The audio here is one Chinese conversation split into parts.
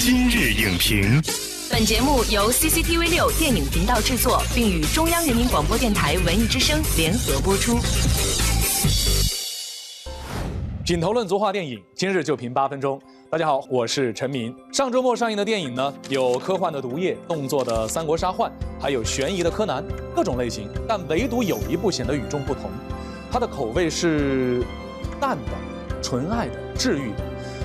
今日影评，本节目由 CCTV 六电影频道制作，并与中央人民广播电台文艺之声联合播出。品头论足话电影，今日就评八分钟。大家好，我是陈明。上周末上映的电影呢，有科幻的《毒液》，动作的《三国杀幻》，还有悬疑的《柯南》，各种类型。但唯独有一部显得与众不同，它的口味是淡的、纯爱的、治愈的，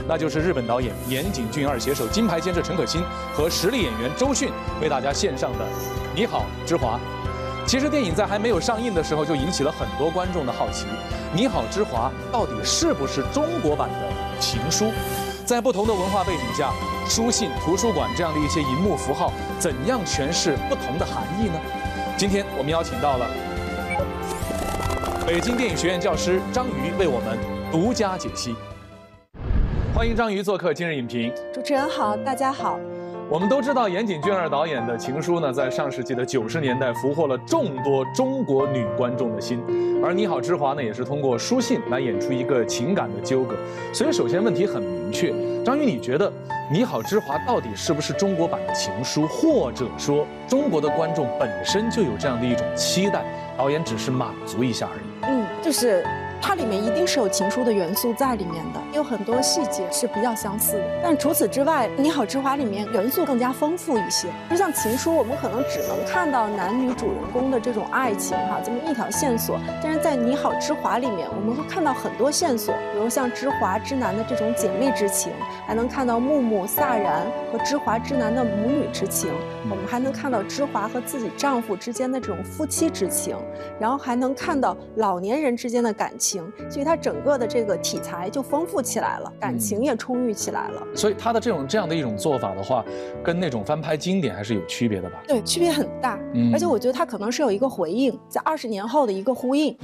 那就是日本导演岩井俊二携手金牌监制陈可辛和实力演员周迅为大家献上的《你好，之华》。其实电影在还没有上映的时候就引起了很多观众的好奇，《你好，之华》到底是不是中国版的《情书》？在不同的文化背景下，书信、图书馆这样的一些荧幕符号，怎样诠释不同的含义呢？今天我们邀请到了北京电影学院教师张瑜为我们独家解析。欢迎章鱼做客今日影评。主持人好，大家好。我们都知道，岩井俊二导演的《情书》呢，在上世纪的九十年代俘获了众多中国女观众的心，而《你好，之华》呢，也是通过书信来演出一个情感的纠葛。所以，首先问题很明确，张宇，你觉得《你好，之华》到底是不是中国版的《情书》，或者说中国的观众本身就有这样的一种期待，导演只是满足一下而已？嗯，就是。它里面一定是有情书的元素在里面的，有很多细节是比较相似的。但除此之外，《你好，之华》里面元素更加丰富一些。就像情书，我们可能只能看到男女主人公的这种爱情哈，这么一条线索。但是在《你好，之华》里面，我们会看到很多线索，比如像之华之男的这种姐妹之情，还能看到木木萨然和之华之男的母女之情，我们还能看到之华和自己丈夫之间的这种夫妻之情，然后还能看到老年人之间的感情。所以它整个的这个题材就丰富起来了，感情也充裕起来了。所以它的这种这样的一种做法的话，跟那种翻拍经典还是有区别的吧？对，区别很大。嗯，而且我觉得它可能是有一个回应，在二十年后的一个呼应。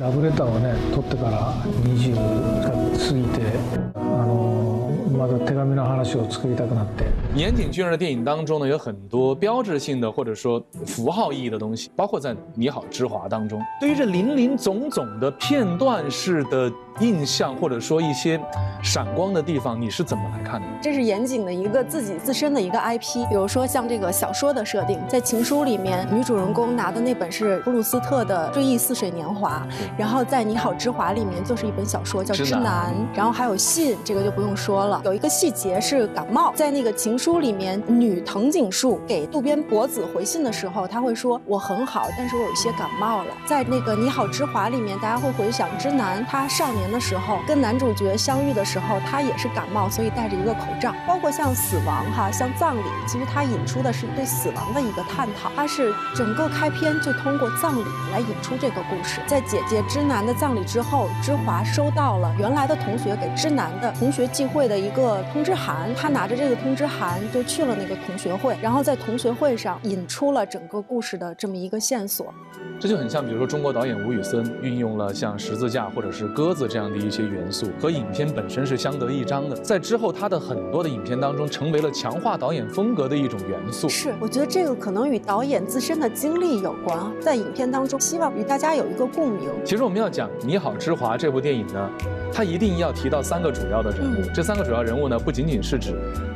岩井俊二的电影当中呢，有很多标志性的或者说符号意义的东西，包括在《你好，之华》当中，对于这林林总总的片段式的。印象或者说一些闪光的地方，你是怎么来看的？这是严谨的一个自己自身的一个 IP，比如说像这个小说的设定，在《情书》里面，女主人公拿的那本是普鲁斯特的《追忆似水年华》，然后在《你好，之华》里面就是一本小说叫《之南》，然后还有信，这个就不用说了。有一个细节是感冒，在那个《情书》里面，女藤井树给渡边博子回信的时候，他会说我很好，但是我有一些感冒了。在那个《你好，之华》里面，大家会回想之南他少年。的时候跟男主角相遇的时候，他也是感冒，所以戴着一个口罩。包括像死亡哈，像葬礼，其实它引出的是对死亡的一个探讨。它是整个开篇就通过葬礼来引出这个故事。在姐姐之南的葬礼之后，之华收到了原来的同学给之南的同学聚会的一个通知函，他拿着这个通知函就去了那个同学会，然后在同学会上引出了整个故事的这么一个线索。这就很像，比如说中国导演吴宇森运用了像十字架或者是鸽子这样的一些元素，和影片本身是相得益彰的。在之后他的很多的影片当中，成为了强化导演风格的一种元素。是，我觉得这个可能与导演自身的经历有关，在影片当中希望与大家有一个共鸣。其实我们要讲《你好，之华》这部电影呢，它一定要提到三个主要的人物。这三个主要人人物呢，不仅仅是指。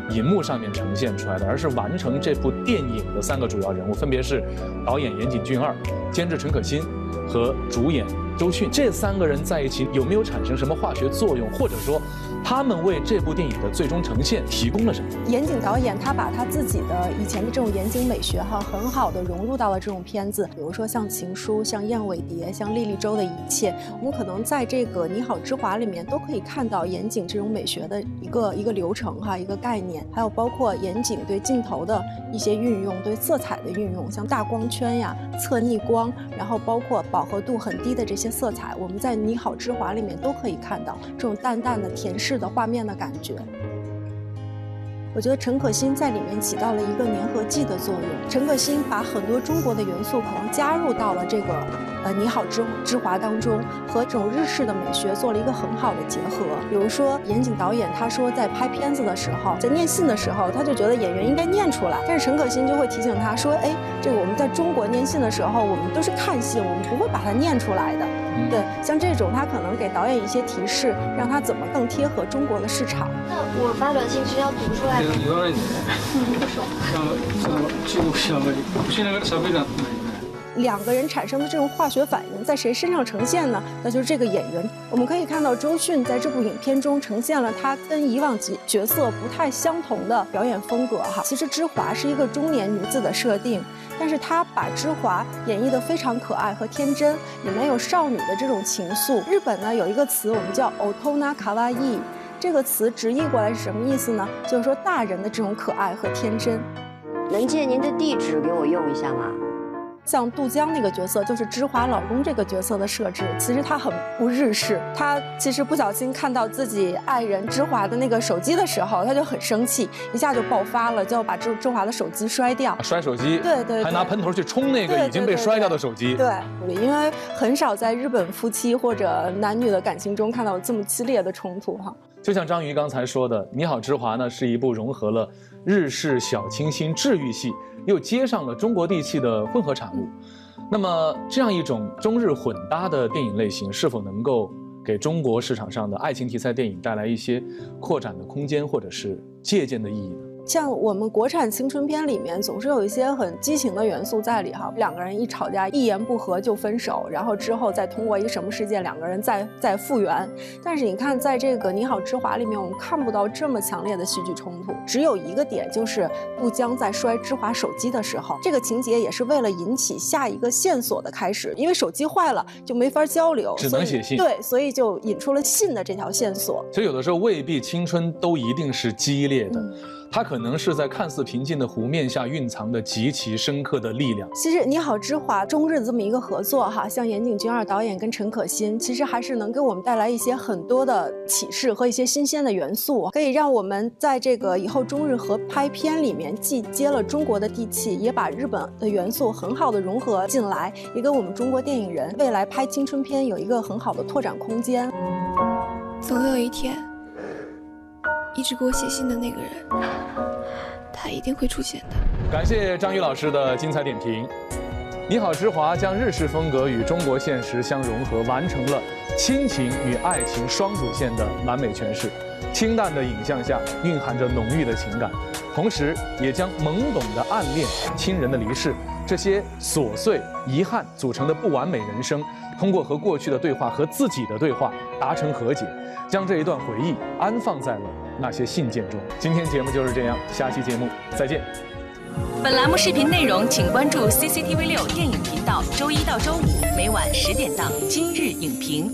银幕上面呈现出来的，而是完成这部电影的三个主要人物，分别是导演岩井俊二、监制陈可辛和主演周迅。这三个人在一起有没有产生什么化学作用，或者说？他们为这部电影的最终呈现提供了什么？严谨导演他把他自己的以前的这种严谨美学哈，很好的融入到了这种片子。比如说像《情书》、像《燕尾蝶》、像《莉莉周的一切》，我们可能在这个《你好，之华》里面都可以看到严谨这种美学的一个一个流程哈，一个概念。还有包括严谨对镜头的一些运用，对色彩的运用，像大光圈呀、侧逆光，然后包括饱和度很低的这些些色彩，我们在《你好，之华》里面都可以看到这种淡淡的甜式。的画面的感觉，我觉得陈可辛在里面起到了一个粘合剂的作用。陈可辛把很多中国的元素可能加入到了这个呃《你好，之之华》当中，和这种日式的美学做了一个很好的结合。比如说严谨导演他说，在拍片子的时候，在念信的时候，他就觉得演员应该念出来，但是陈可辛就会提醒他说：“哎，这个我们在中国念信的时候，我们都是看信，我们不会把它念出来的。”对，像这种他可能给导演一些提示，让他怎么更贴合中国的市场。那我发短信是要读出来的。两个人产生的这种化学反应在谁身上呈现呢？那就是这个演员。我们可以看到周迅在这部影片中呈现了她跟以往角角色不太相同的表演风格哈。其实芝华是一个中年女子的设定，但是她把芝华演绎得非常可爱和天真，里面有少女的这种情愫。日本呢有一个词我们叫 otona kawaii，这个词直译过来是什么意思呢？就是说大人的这种可爱和天真。能借您的地址给我用一下吗？像杜江那个角色，就是芝华老公这个角色的设置，其实他很不日式。他其实不小心看到自己爱人芝华的那个手机的时候，他就很生气，一下就爆发了，就要把芝芝华的手机摔掉。摔手机？对对。还拿喷头去冲那个已经被摔掉的手机。对，因为很少在日本夫妻或者男女的感情中看到这么激烈的冲突哈。就像章鱼刚才说的，《你好，之华》呢是一部融合了日式小清新治愈系。又接上了中国地气的混合产物，那么这样一种中日混搭的电影类型，是否能够给中国市场上的爱情题材电影带来一些扩展的空间，或者是借鉴的意义呢？像我们国产青春片里面，总是有一些很激情的元素在里哈。两个人一吵架，一言不合就分手，然后之后再通过一个什么事件，两个人再再复原。但是你看，在这个《你好，之华》里面，我们看不到这么强烈的戏剧冲突，只有一个点，就是杜江在摔之华手机的时候，这个情节也是为了引起下一个线索的开始，因为手机坏了就没法交流，只能写信。对，所以就引出了信的这条线索。其实有的时候未必青春都一定是激烈的。它可能是在看似平静的湖面下蕴藏的极其深刻的力量。其实《你好，之华》中日这么一个合作，哈，像岩井俊二导演跟陈可辛，其实还是能给我们带来一些很多的启示和一些新鲜的元素，可以让我们在这个以后中日合拍片里面，既接了中国的地气，也把日本的元素很好的融合进来，也给我们中国电影人未来拍青春片有一个很好的拓展空间。总有一天。一直给我写信的那个人，他一定会出现的。感谢张宇老师的精彩点评。你好，之华将日式风格与中国现实相融合，完成了亲情与爱情双主线的完美诠释。清淡的影像下蕴含着浓郁的情感，同时也将懵懂的暗恋、亲人的离世这些琐碎遗憾组成的不完美人生，通过和过去的对话和自己的对话达成和解，将这一段回忆安放在了。那些信件中，今天节目就是这样，下期节目再见。本栏目视频内容，请关注 CCTV 六电影频道，周一到周五每晚十点档《今日影评》。